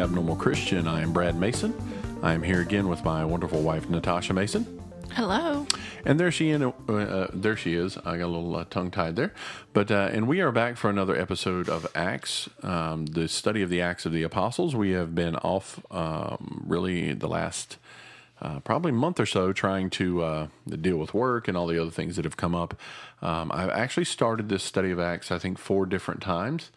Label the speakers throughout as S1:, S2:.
S1: Abnormal Christian. I am Brad Mason. I am here again with my wonderful wife Natasha Mason,
S2: Hello.
S1: and there she in, uh, uh, there she is. I got a little uh, tongue tied there, but uh, and we are back for another episode of Acts, um, the study of the Acts of the Apostles. We have been off um, really the last. Uh, probably month or so trying to uh, deal with work and all the other things that have come up. Um, I've actually started this study of Acts, I think, four different times,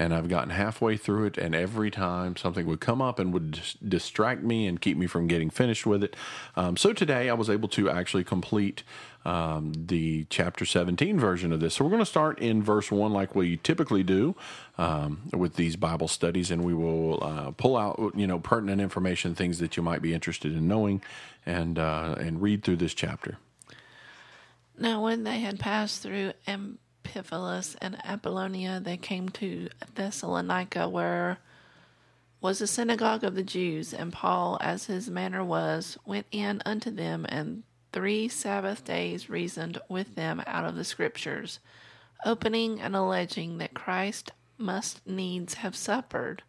S1: and I've gotten halfway through it, and every time something would come up and would dis- distract me and keep me from getting finished with it. Um, so today I was able to actually complete um, the chapter 17 version of this. So we're going to start in verse 1 like we typically do um, with these Bible studies, and we will uh, pull out you know pertinent information, things that you might be interested in knowing, and uh, and read through this chapter.
S2: Now, when they had passed through Amphipolis and Apollonia, they came to Thessalonica, where was a synagogue of the Jews. And Paul, as his manner was, went in unto them, and three Sabbath days reasoned with them out of the Scriptures, opening and alleging that Christ must needs have suffered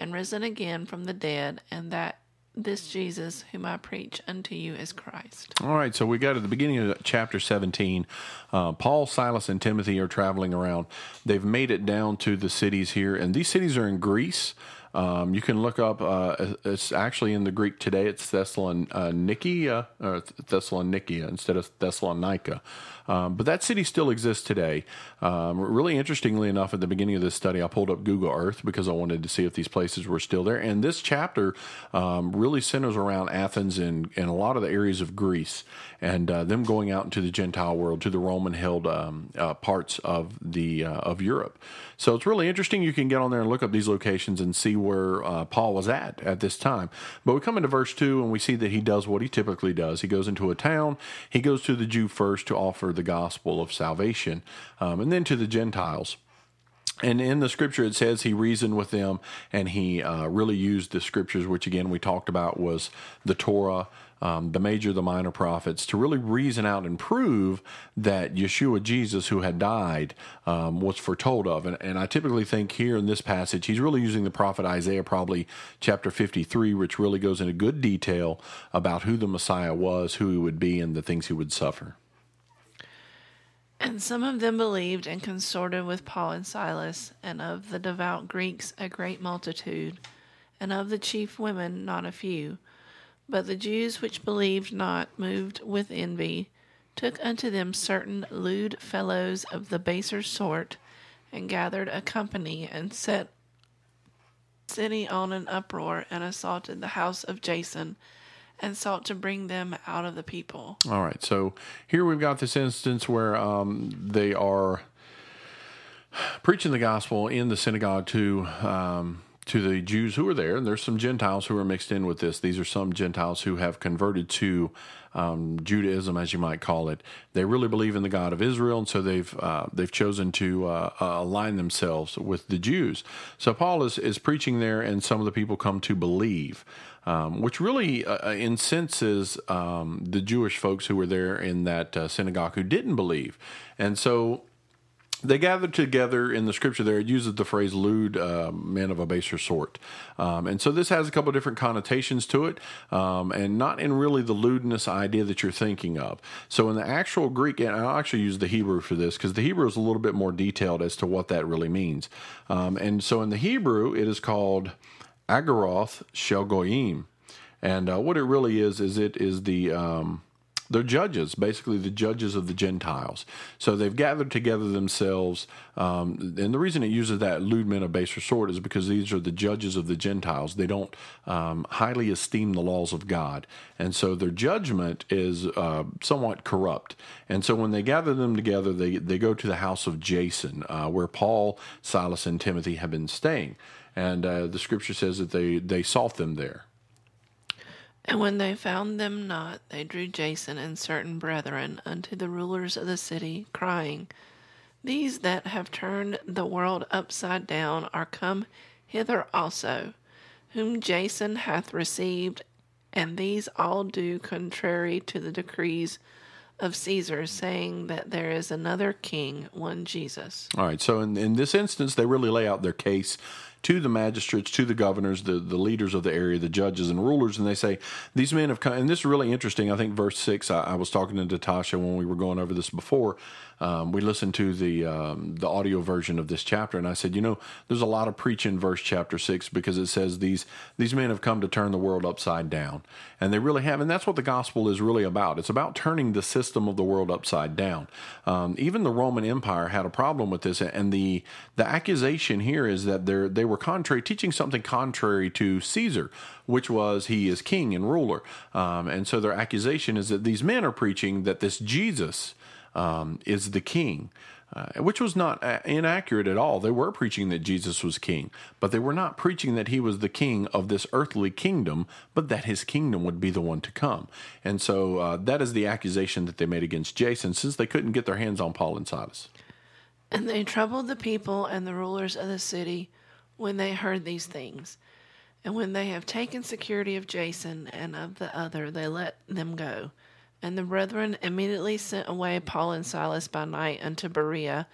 S2: and risen again from the dead, and that this Jesus whom I preach unto you is Christ.
S1: All right, so we got at the beginning of chapter 17. Uh, Paul, Silas, and Timothy are traveling around. They've made it down to the cities here, and these cities are in Greece. Um, you can look up, uh, it's actually in the Greek today, it's Thessaloniki, or Thessalonikia instead of Thessalonica. Um, but that city still exists today. Um, really interestingly enough, at the beginning of this study, I pulled up Google Earth because I wanted to see if these places were still there. And this chapter um, really centers around Athens and, and a lot of the areas of Greece and uh, them going out into the Gentile world, to the Roman held um, uh, parts of, the, uh, of Europe. So it's really interesting. You can get on there and look up these locations and see where uh, Paul was at at this time. But we come into verse 2 and we see that he does what he typically does. He goes into a town, he goes to the Jew first to offer the gospel of salvation, um, and then to the Gentiles. And in the scripture, it says he reasoned with them and he uh, really used the scriptures, which again we talked about was the Torah, um, the major, the minor prophets, to really reason out and prove that Yeshua, Jesus, who had died, um, was foretold of. And, and I typically think here in this passage, he's really using the prophet Isaiah, probably chapter 53, which really goes into good detail about who the Messiah was, who he would be, and the things he would suffer.
S2: And some of them believed and consorted with Paul and Silas, and of the devout Greeks a great multitude, and of the chief women not a few. But the Jews which believed not, moved with envy, took unto them certain lewd fellows of the baser sort, and gathered a company, and set city on an uproar, and assaulted the house of Jason, and sought to bring them out of the people.
S1: All right. So here we've got this instance where um, they are preaching the gospel in the synagogue to um, to the Jews who are there, and there's some Gentiles who are mixed in with this. These are some Gentiles who have converted to um, Judaism, as you might call it. They really believe in the God of Israel, and so they've uh, they've chosen to uh, uh, align themselves with the Jews. So Paul is is preaching there, and some of the people come to believe. Um, which really uh, incenses um, the Jewish folks who were there in that uh, synagogue who didn't believe. And so they gathered together in the scripture there. It uses the phrase lewd uh, men of a baser sort. Um, and so this has a couple of different connotations to it, um, and not in really the lewdness idea that you're thinking of. So in the actual Greek, and I'll actually use the Hebrew for this because the Hebrew is a little bit more detailed as to what that really means. Um, and so in the Hebrew, it is called Agaroth shel goyim And uh, what it really is, is it is the. They're judges, basically the judges of the Gentiles. So they've gathered together themselves. Um, and the reason it uses that lewd men of baser sort is because these are the judges of the Gentiles. They don't um, highly esteem the laws of God. And so their judgment is uh, somewhat corrupt. And so when they gather them together, they, they go to the house of Jason, uh, where Paul, Silas, and Timothy have been staying. And uh, the scripture says that they, they sought them there.
S2: And when they found them not, they drew Jason and certain brethren unto the rulers of the city, crying, These that have turned the world upside down are come hither also, whom Jason hath received, and these all do contrary to the decrees of Caesar, saying that there is another king, one Jesus.
S1: All right. So in, in this instance, they really lay out their case to the magistrates, to the governors, the, the leaders of the area, the judges and rulers, and they say, These men have come. And this is really interesting. I think verse 6, I, I was talking to Natasha when we were going over this before. Um, we listened to the um, the audio version of this chapter, and I said, you know, there's a lot of preaching verse chapter six because it says these these men have come to turn the world upside down, and they really have, and that's what the gospel is really about. It's about turning the system of the world upside down. Um, even the Roman Empire had a problem with this, and the the accusation here is that they they were contrary, teaching something contrary to Caesar, which was he is king and ruler, um, and so their accusation is that these men are preaching that this Jesus um, is the king. Uh, which was not uh, inaccurate at all. They were preaching that Jesus was king, but they were not preaching that he was the king of this earthly kingdom, but that his kingdom would be the one to come. And so uh, that is the accusation that they made against Jason, since they couldn't get their hands on Paul and Silas.
S2: And they troubled the people and the rulers of the city when they heard these things. And when they have taken security of Jason and of the other, they let them go. And the brethren immediately sent away Paul and Silas by night unto Berea,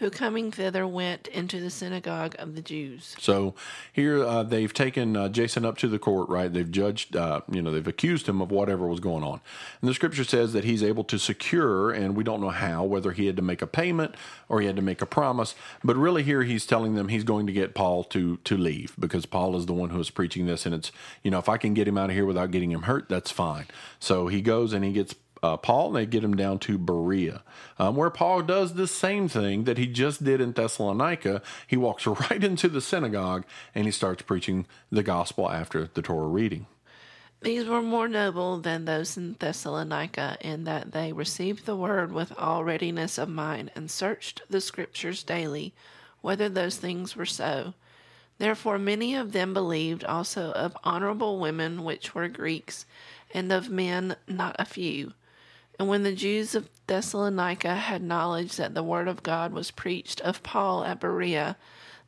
S2: who coming thither went into the synagogue of the Jews.
S1: So here uh, they've taken uh, Jason up to the court, right? They've judged, uh, you know, they've accused him of whatever was going on. And the scripture says that he's able to secure, and we don't know how, whether he had to make a payment or he had to make a promise. But really, here he's telling them he's going to get Paul to to leave because Paul is the one who is preaching this, and it's you know if I can get him out of here without getting him hurt, that's fine. So he goes and he gets uh, Paul, and they get him down to Berea, um, where Paul does the same thing that he just did in Thessalonica. He walks right into the synagogue and he starts preaching the gospel after the Torah reading.
S2: These were more noble than those in Thessalonica, in that they received the word with all readiness of mind, and searched the scriptures daily, whether those things were so. Therefore many of them believed also of honorable women which were Greeks, and of men not a few. And when the Jews of Thessalonica had knowledge that the word of God was preached of Paul at Berea,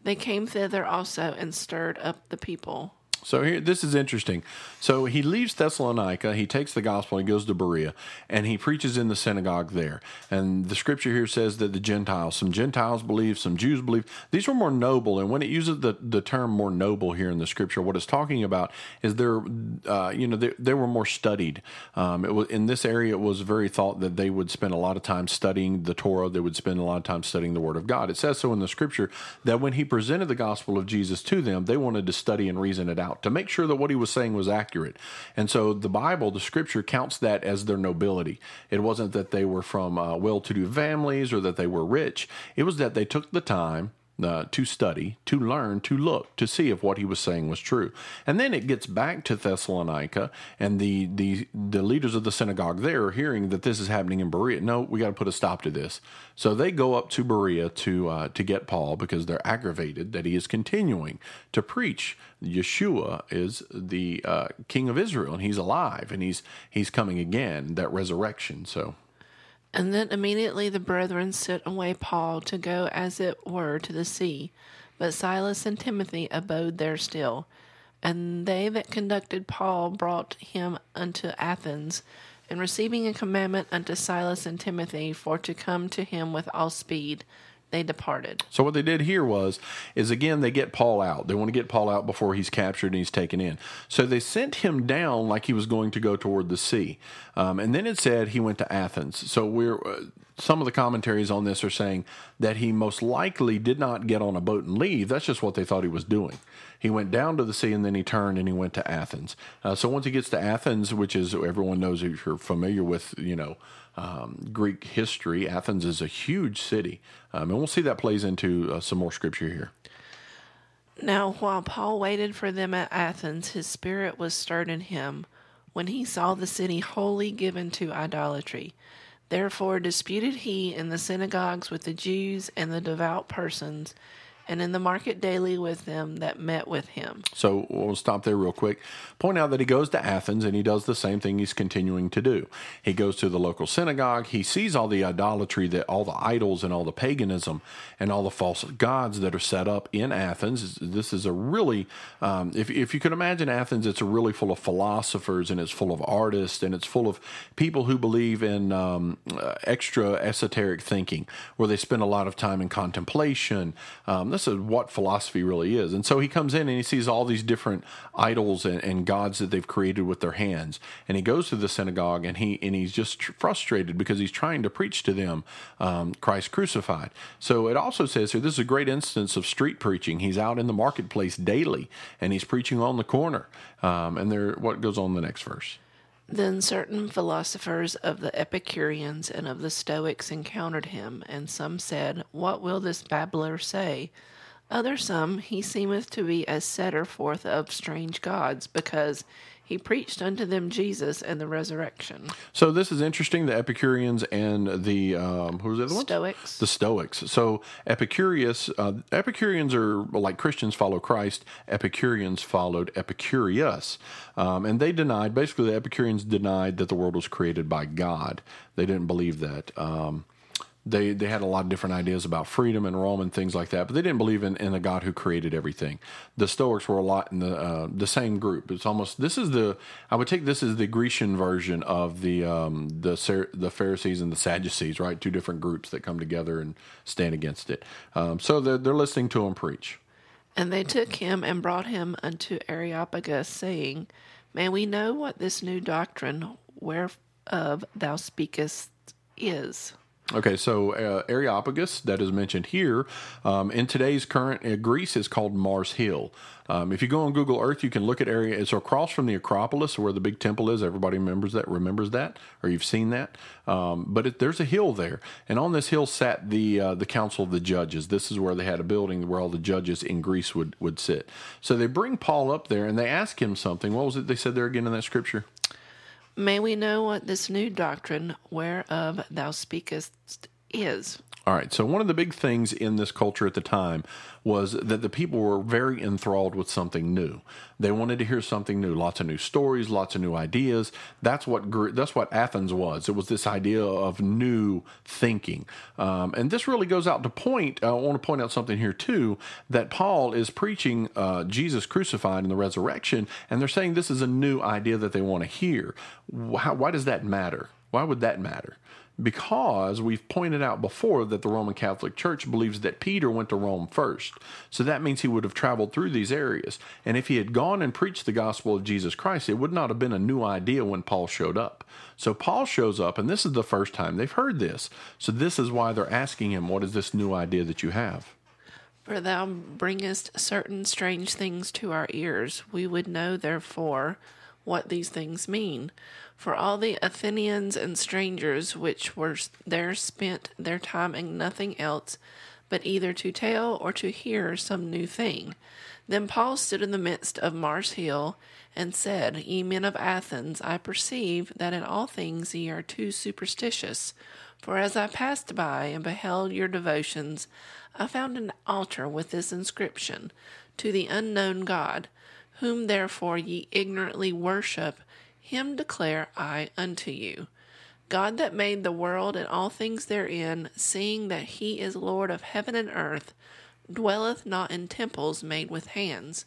S2: they came thither also and stirred up the people.
S1: So here, this is interesting. So he leaves Thessalonica, he takes the gospel, he goes to Berea, and he preaches in the synagogue there. And the scripture here says that the Gentiles, some Gentiles believe, some Jews believe. These were more noble. And when it uses the, the term more noble here in the scripture, what it's talking about is they're, uh, you know, they, they were more studied. Um, it was in this area. It was very thought that they would spend a lot of time studying the Torah. They would spend a lot of time studying the Word of God. It says so in the scripture that when he presented the gospel of Jesus to them, they wanted to study and reason it out out to make sure that what he was saying was accurate. And so the Bible, the scripture counts that as their nobility. It wasn't that they were from uh, well to do families or that they were rich, it was that they took the time uh, to study, to learn, to look, to see if what he was saying was true. And then it gets back to Thessalonica, and the the the leaders of the synagogue there are hearing that this is happening in Berea. No, we got to put a stop to this. So they go up to Berea to uh, to get Paul because they're aggravated that he is continuing to preach. Yeshua is the uh, King of Israel, and he's alive, and he's he's coming again. That resurrection. So
S2: and then immediately the brethren sent away Paul to go as it were to the sea. But Silas and Timothy abode there still. And they that conducted Paul brought him unto Athens, and receiving a commandment unto Silas and Timothy for to come to him with all speed, they departed.
S1: So what they did here was is again they get Paul out. They want to get Paul out before he's captured and he's taken in. So they sent him down like he was going to go toward the sea, um, and then it said he went to Athens. So we're uh, some of the commentaries on this are saying that he most likely did not get on a boat and leave. That's just what they thought he was doing. He went down to the sea and then he turned and he went to Athens. Uh, so once he gets to Athens, which is everyone knows if you're familiar with, you know um, Greek history. Athens is a huge city. Um, and we'll see that plays into uh, some more scripture here.
S2: Now, while Paul waited for them at Athens, his spirit was stirred in him when he saw the city wholly given to idolatry. Therefore disputed he in the synagogues with the Jews and the devout persons and in the market daily with them that met with him.
S1: So we'll stop there real quick. Point out that he goes to Athens and he does the same thing he's continuing to do. He goes to the local synagogue. He sees all the idolatry, that all the idols and all the paganism and all the false gods that are set up in Athens. This is a really, um, if, if you can imagine Athens, it's a really full of philosophers and it's full of artists and it's full of people who believe in um, uh, extra esoteric thinking, where they spend a lot of time in contemplation. Um, this is what philosophy really is. And so he comes in and he sees all these different idols and, and gods that they've created with their hands. And he goes to the synagogue and he and he's just tr- frustrated because he's trying to preach to them um, Christ crucified. So it also says here this is a great instance of street preaching. He's out in the marketplace daily and he's preaching on the corner. Um, and there, what goes on in the next verse?
S2: Then certain philosophers of the Epicureans and of the Stoics encountered him, and some said, What will this babbler say? Other some, he seemeth to be a setter forth of strange gods, because he preached unto them Jesus and the resurrection.
S1: So this is interesting. The Epicureans and the um, who was the other one?
S2: Stoics.
S1: The Stoics. So Epicurus, uh, Epicureans are like Christians follow Christ. Epicureans followed Epicurus, um, and they denied. Basically, the Epicureans denied that the world was created by God. They didn't believe that. Um, they they had a lot of different ideas about freedom and Rome and things like that, but they didn't believe in, in a God who created everything. The Stoics were a lot in the uh, the same group. It's almost this is the I would take this as the Grecian version of the um, the the Pharisees and the Sadducees, right? Two different groups that come together and stand against it. Um, so they're they're listening to him preach.
S2: And they took him and brought him unto Areopagus, saying, May we know what this new doctrine whereof thou speakest is?
S1: Okay, so uh, Areopagus, that is mentioned here, um, in today's current uh, Greece is called Mars Hill. Um, if you go on Google Earth, you can look at area. It's across from the Acropolis, where the big temple is. Everybody remembers that, remembers that, or you've seen that. Um, but it, there's a hill there, and on this hill sat the uh, the Council of the Judges. This is where they had a building where all the judges in Greece would would sit. So they bring Paul up there, and they ask him something. What was it they said there again in that scripture?
S2: May we know what this new doctrine whereof thou speakest is?
S1: All right. So one of the big things in this culture at the time was that the people were very enthralled with something new. They wanted to hear something new, lots of new stories, lots of new ideas. That's what that's what Athens was. It was this idea of new thinking, um, and this really goes out to point. I want to point out something here too that Paul is preaching uh, Jesus crucified and the resurrection, and they're saying this is a new idea that they want to hear. Why, why does that matter? Why would that matter? because we've pointed out before that the Roman Catholic Church believes that Peter went to Rome first. So that means he would have traveled through these areas. And if he had gone and preached the gospel of Jesus Christ, it would not have been a new idea when Paul showed up. So Paul shows up, and this is the first time they've heard this. So this is why they're asking him, What is this new idea that you have?
S2: For thou bringest certain strange things to our ears. We would know, therefore, what these things mean. For all the Athenians and strangers which were there spent their time in nothing else but either to tell or to hear some new thing. Then Paul stood in the midst of Mars Hill and said, Ye men of Athens, I perceive that in all things ye are too superstitious. For as I passed by and beheld your devotions, I found an altar with this inscription, To the unknown God, whom therefore ye ignorantly worship him declare I unto you. God that made the world and all things therein, seeing that he is Lord of heaven and earth, dwelleth not in temples made with hands,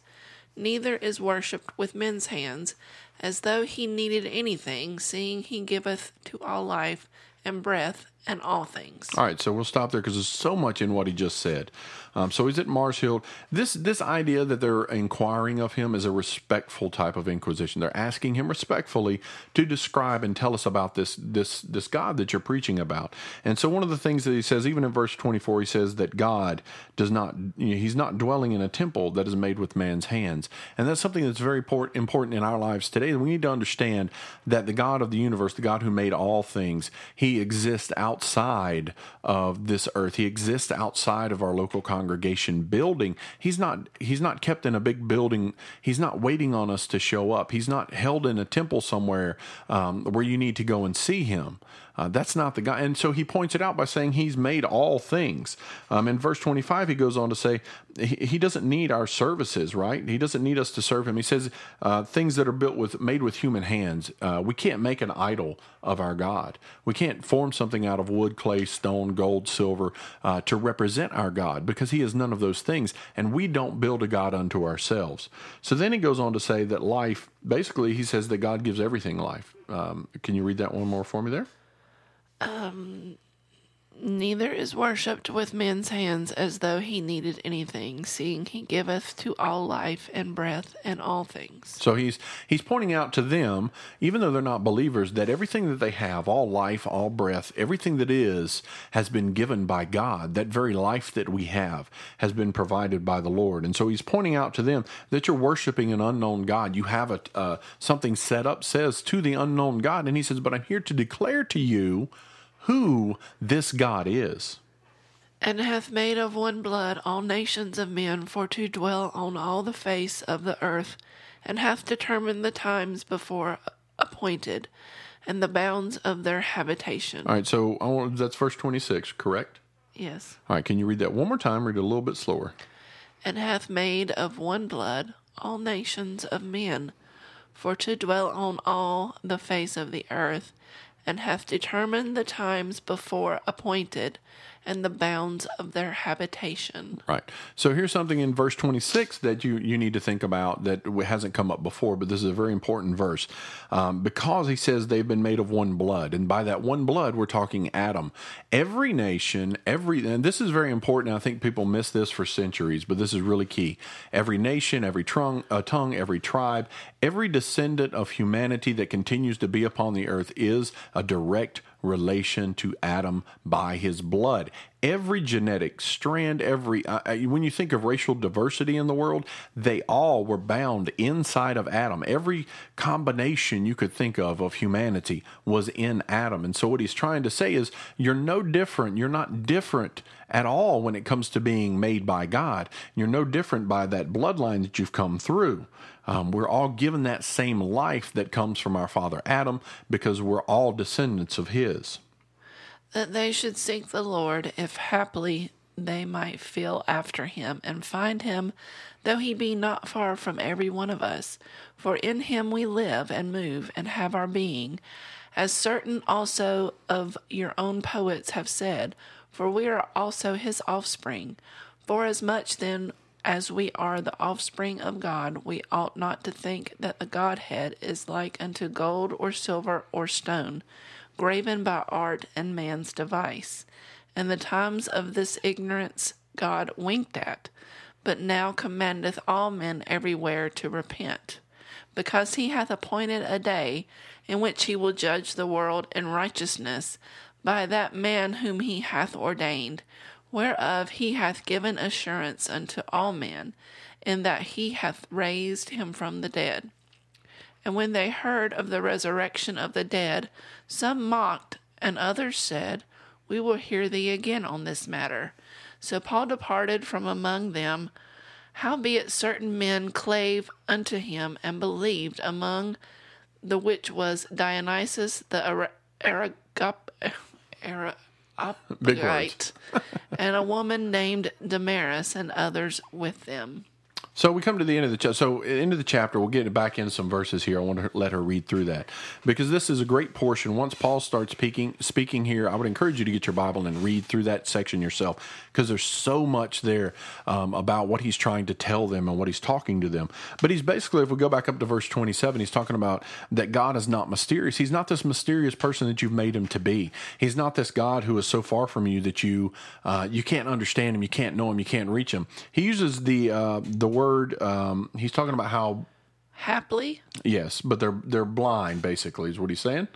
S2: neither is worshipped with men's hands, as though he needed anything, seeing he giveth to all life and breath and all things.
S1: All right, so we'll stop there because there's so much in what he just said. Um, so he's at Mars Hill. This this idea that they're inquiring of him is a respectful type of inquisition. They're asking him respectfully to describe and tell us about this this this God that you're preaching about. And so one of the things that he says, even in verse 24, he says that God does not you know, he's not dwelling in a temple that is made with man's hands, and that's something that's very important in our lives today. We need to understand that the God of the universe, the God who made all things, he exists outside of this earth. He exists outside of our local congregation congregation building. He's not he's not kept in a big building. He's not waiting on us to show up. He's not held in a temple somewhere um, where you need to go and see him. Uh, that's not the guy. And so he points it out by saying he's made all things. Um, in verse 25, he goes on to say he, he, doesn't need our services, right? He doesn't need us to serve him. He says uh, things that are built with, made with human hands. Uh, we can't make an idol of our God. We can't form something out of wood, clay, stone, gold, silver uh, to represent our God because he is none of those things. And we don't build a God unto ourselves. So then he goes on to say that life, basically, he says that God gives everything life. Um, can you read that one more for me there?
S2: Um, Neither is worshipped with men's hands as though he needed anything, seeing he giveth to all life and breath and all things.
S1: So he's he's pointing out to them, even though they're not believers, that everything that they have, all life, all breath, everything that is, has been given by God. That very life that we have has been provided by the Lord. And so he's pointing out to them that you're worshiping an unknown God. You have a uh, something set up says to the unknown God, and he says, "But I'm here to declare to you." Who this God is.
S2: And hath made of one blood all nations of men for to dwell on all the face of the earth, and hath determined the times before appointed, and the bounds of their habitation.
S1: All right, so want, that's verse 26, correct?
S2: Yes.
S1: All right, can you read that one more time? Read it a little bit slower.
S2: And hath made of one blood all nations of men, for to dwell on all the face of the earth, and hath determined the times before appointed and the bounds of their habitation.
S1: Right. So here's something in verse 26 that you, you need to think about that hasn't come up before, but this is a very important verse um, because he says they've been made of one blood. And by that one blood, we're talking Adam. Every nation, every, and this is very important. I think people miss this for centuries, but this is really key. Every nation, every uh, tongue every tribe, every descendant of humanity that continues to be upon the earth is a direct relation to Adam by his blood. Every genetic strand, every uh, uh, when you think of racial diversity in the world, they all were bound inside of Adam. Every combination you could think of of humanity was in Adam. And so what he's trying to say is you're no different. You're not different at all when it comes to being made by God. You're no different by that bloodline that you've come through. Um, we're all given that same life that comes from our father Adam because we're all descendants of his.
S2: That they should seek the Lord, if haply they might feel after him and find him, though he be not far from every one of us. For in him we live and move and have our being, as certain also of your own poets have said, for we are also his offspring. For as much then as we are the offspring of God, we ought not to think that the Godhead is like unto gold or silver or stone, graven by art and man's device. And the times of this ignorance God winked at, but now commandeth all men everywhere to repent, because he hath appointed a day in which he will judge the world in righteousness by that man whom he hath ordained whereof he hath given assurance unto all men, in that he hath raised him from the dead. And when they heard of the resurrection of the dead, some mocked, and others said, We will hear thee again on this matter. So Paul departed from among them. Howbeit certain men clave unto him and believed, among the which was Dionysius the Areopagite,
S1: Big words.
S2: and a woman named Damaris and others with them.
S1: So we come to the end of the chapter. So into the chapter, we'll get back in some verses here. I want to let her read through that because this is a great portion. Once Paul starts speaking, speaking here, I would encourage you to get your Bible and read through that section yourself because there's so much there um, about what he's trying to tell them and what he's talking to them. But he's basically, if we go back up to verse 27, he's talking about that God is not mysterious. He's not this mysterious person that you've made him to be. He's not this God who is so far from you that you uh, you can't understand him, you can't know him, you can't reach him. He uses the uh, the word Um, he's talking about how
S2: happily.
S1: Yes, but they're they're blind. Basically, is what he's saying.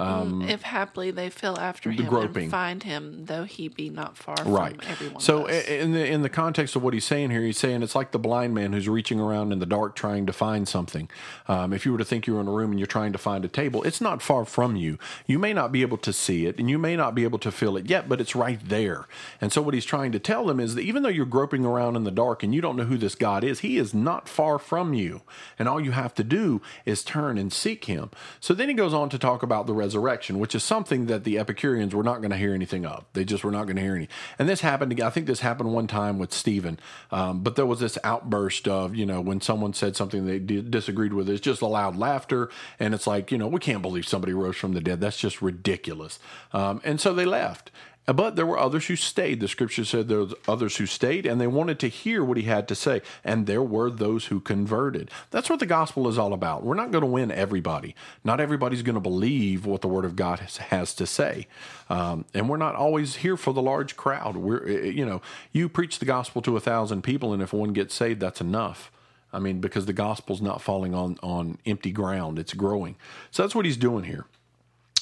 S2: Um, if haply they feel after him
S1: groping.
S2: and find him, though he be not far
S1: right.
S2: from everyone.
S1: So,
S2: else.
S1: in the in the context of what he's saying here, he's saying it's like the blind man who's reaching around in the dark trying to find something. Um, if you were to think you're in a room and you're trying to find a table, it's not far from you. You may not be able to see it, and you may not be able to feel it yet, but it's right there. And so, what he's trying to tell them is that even though you're groping around in the dark and you don't know who this God is, He is not far from you, and all you have to do is turn and seek Him. So then he goes on to talk about the resurrection, which is something that the Epicureans were not going to hear anything of. They just were not going to hear any. And this happened. I think this happened one time with Stephen. Um, but there was this outburst of you know when someone said something they disagreed with. It's just a loud laughter, and it's like you know we can't believe somebody rose from the dead. That's just ridiculous. Um, and so they left. But there were others who stayed. The scripture said there were others who stayed and they wanted to hear what he had to say. And there were those who converted. That's what the gospel is all about. We're not going to win everybody. Not everybody's going to believe what the word of God has, has to say. Um, and we're not always here for the large crowd. We're, you know, you preach the gospel to a thousand people, and if one gets saved, that's enough. I mean, because the gospel's not falling on, on empty ground, it's growing. So that's what he's doing here.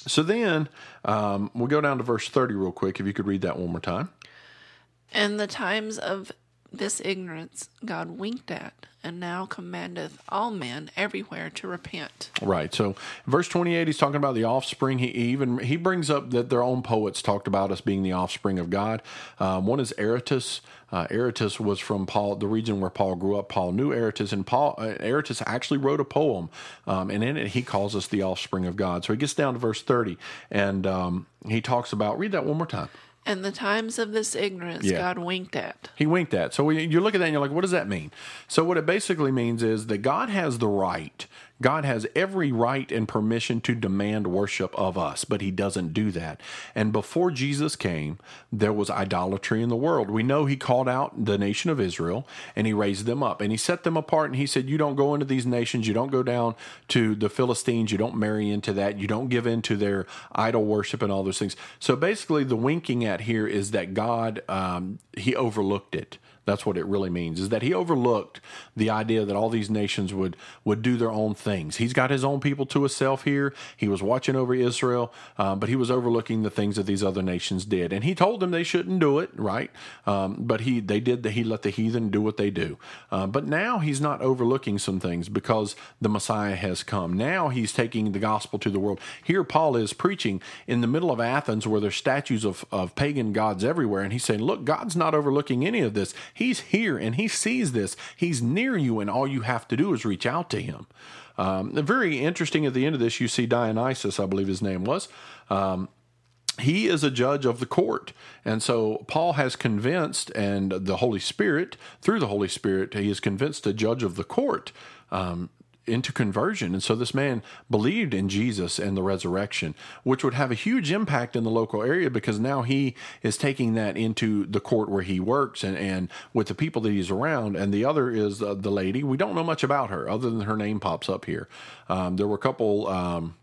S1: So then um, we'll go down to verse 30 real quick, if you could read that one more time.
S2: In the times of this ignorance God winked at, and now commandeth all men everywhere to repent.
S1: Right. So, verse 28, he's talking about the offspring. He even he brings up that their own poets talked about us being the offspring of God. Um, one is Aratus. Uh, Aratus was from Paul, the region where Paul grew up. Paul knew Aratus, and Paul uh, Aratus actually wrote a poem, um, and in it he calls us the offspring of God. So he gets down to verse 30, and um, he talks about. Read that one more time.
S2: And the times of this ignorance
S1: Yeah.
S2: God winked at.
S1: He winked at. So you look at that and you're like, what does that mean? So what it basically means is that God has the right. God has every right and permission to demand worship of us, but he doesn't do that. And before Jesus came, there was idolatry in the world. We know he called out the nation of Israel and he raised them up and he set them apart and he said, You don't go into these nations, you don't go down to the Philistines, you don't marry into that, you don't give in to their idol worship and all those things. So basically, the winking at here is that God, um, he overlooked it. That's what it really means. Is that he overlooked the idea that all these nations would would do their own things. He's got his own people to himself here. He was watching over Israel, uh, but he was overlooking the things that these other nations did, and he told them they shouldn't do it, right? Um, but he they did that. He let the heathen do what they do. Uh, but now he's not overlooking some things because the Messiah has come. Now he's taking the gospel to the world. Here Paul is preaching in the middle of Athens, where there's statues of of pagan gods everywhere, and he's saying, "Look, God's not overlooking any of this." He's here and he sees this. He's near you, and all you have to do is reach out to him. Um, very interesting at the end of this, you see Dionysus, I believe his name was. Um, he is a judge of the court. And so Paul has convinced, and the Holy Spirit, through the Holy Spirit, he is convinced a judge of the court um, into conversion. And so this man believed in Jesus and the resurrection, which would have a huge impact in the local area because now he is taking that into the court where he works and, and with the people that he's around. And the other is uh, the lady. We don't know much about her other than her name pops up here. Um, there were a couple. Um,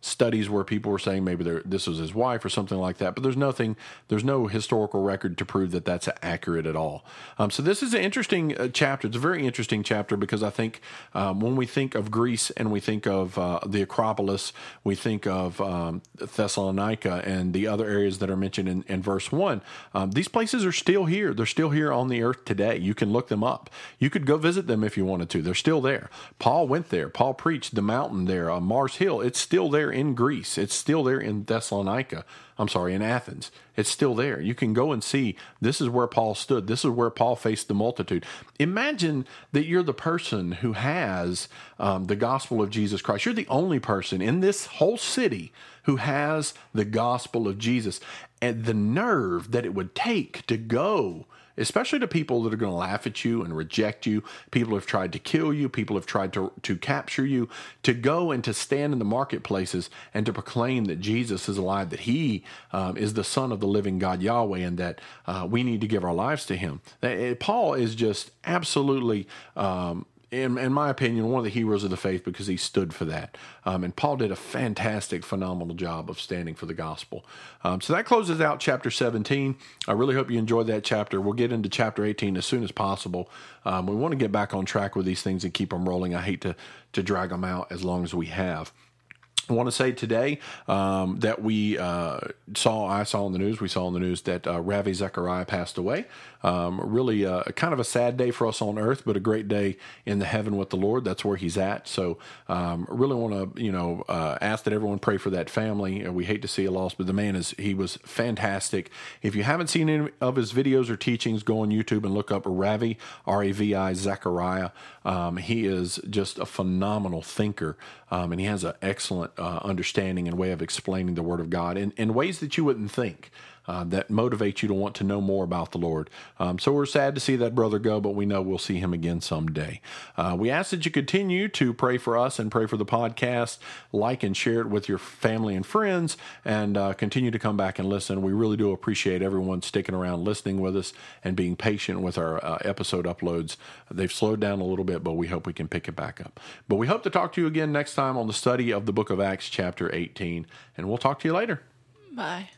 S1: studies where people were saying maybe this was his wife or something like that, but there's nothing, there's no historical record to prove that that's accurate at all. Um, so this is an interesting uh, chapter. It's a very interesting chapter because I think um, when we think of Greece and we think of uh, the Acropolis, we think of um, Thessalonica and the other areas that are mentioned in, in verse one. Um, these places are still here. They're still here on the earth today. You can look them up. You could go visit them if you wanted to. They're still there. Paul went there. Paul preached the mountain there, uh, Mars Hill. It's still there in Greece. It's still there in Thessalonica. I'm sorry, in Athens. It's still there. You can go and see this is where Paul stood. This is where Paul faced the multitude. Imagine that you're the person who has um, the gospel of Jesus Christ. You're the only person in this whole city who has the gospel of Jesus. And the nerve that it would take to go especially to people that are going to laugh at you and reject you. People have tried to kill you. People have tried to, to capture you. To go and to stand in the marketplaces and to proclaim that Jesus is alive, that He um, is the Son of the living God Yahweh, and that uh, we need to give our lives to Him. Uh, Paul is just absolutely. Um, in, in my opinion, one of the heroes of the faith because he stood for that. Um, and Paul did a fantastic, phenomenal job of standing for the gospel. Um, so that closes out chapter 17. I really hope you enjoyed that chapter. We'll get into chapter 18 as soon as possible. Um, we want to get back on track with these things and keep them rolling. I hate to, to drag them out as long as we have. Want to say today um, that we uh, saw, I saw in the news, we saw in the news that uh, Ravi Zacharias passed away. Um, really, uh, kind of a sad day for us on earth, but a great day in the heaven with the Lord. That's where he's at. So, um, really want to, you know, uh, ask that everyone pray for that family. Uh, We hate to see a loss, but the man is, he was fantastic. If you haven't seen any of his videos or teachings, go on YouTube and look up Ravi, R A V I Zacharias. Um, he is just a phenomenal thinker, um, and he has an excellent uh, understanding and way of explaining the Word of God in, in ways that you wouldn't think. Uh, that motivate you to want to know more about the Lord. Um, so we're sad to see that brother go, but we know we'll see him again someday. Uh, we ask that you continue to pray for us and pray for the podcast, like and share it with your family and friends, and uh, continue to come back and listen. We really do appreciate everyone sticking around, listening with us, and being patient with our uh, episode uploads. They've slowed down a little bit, but we hope we can pick it back up. But we hope to talk to you again next time on the study of the book of Acts, chapter 18, and we'll talk to you later.
S2: Bye.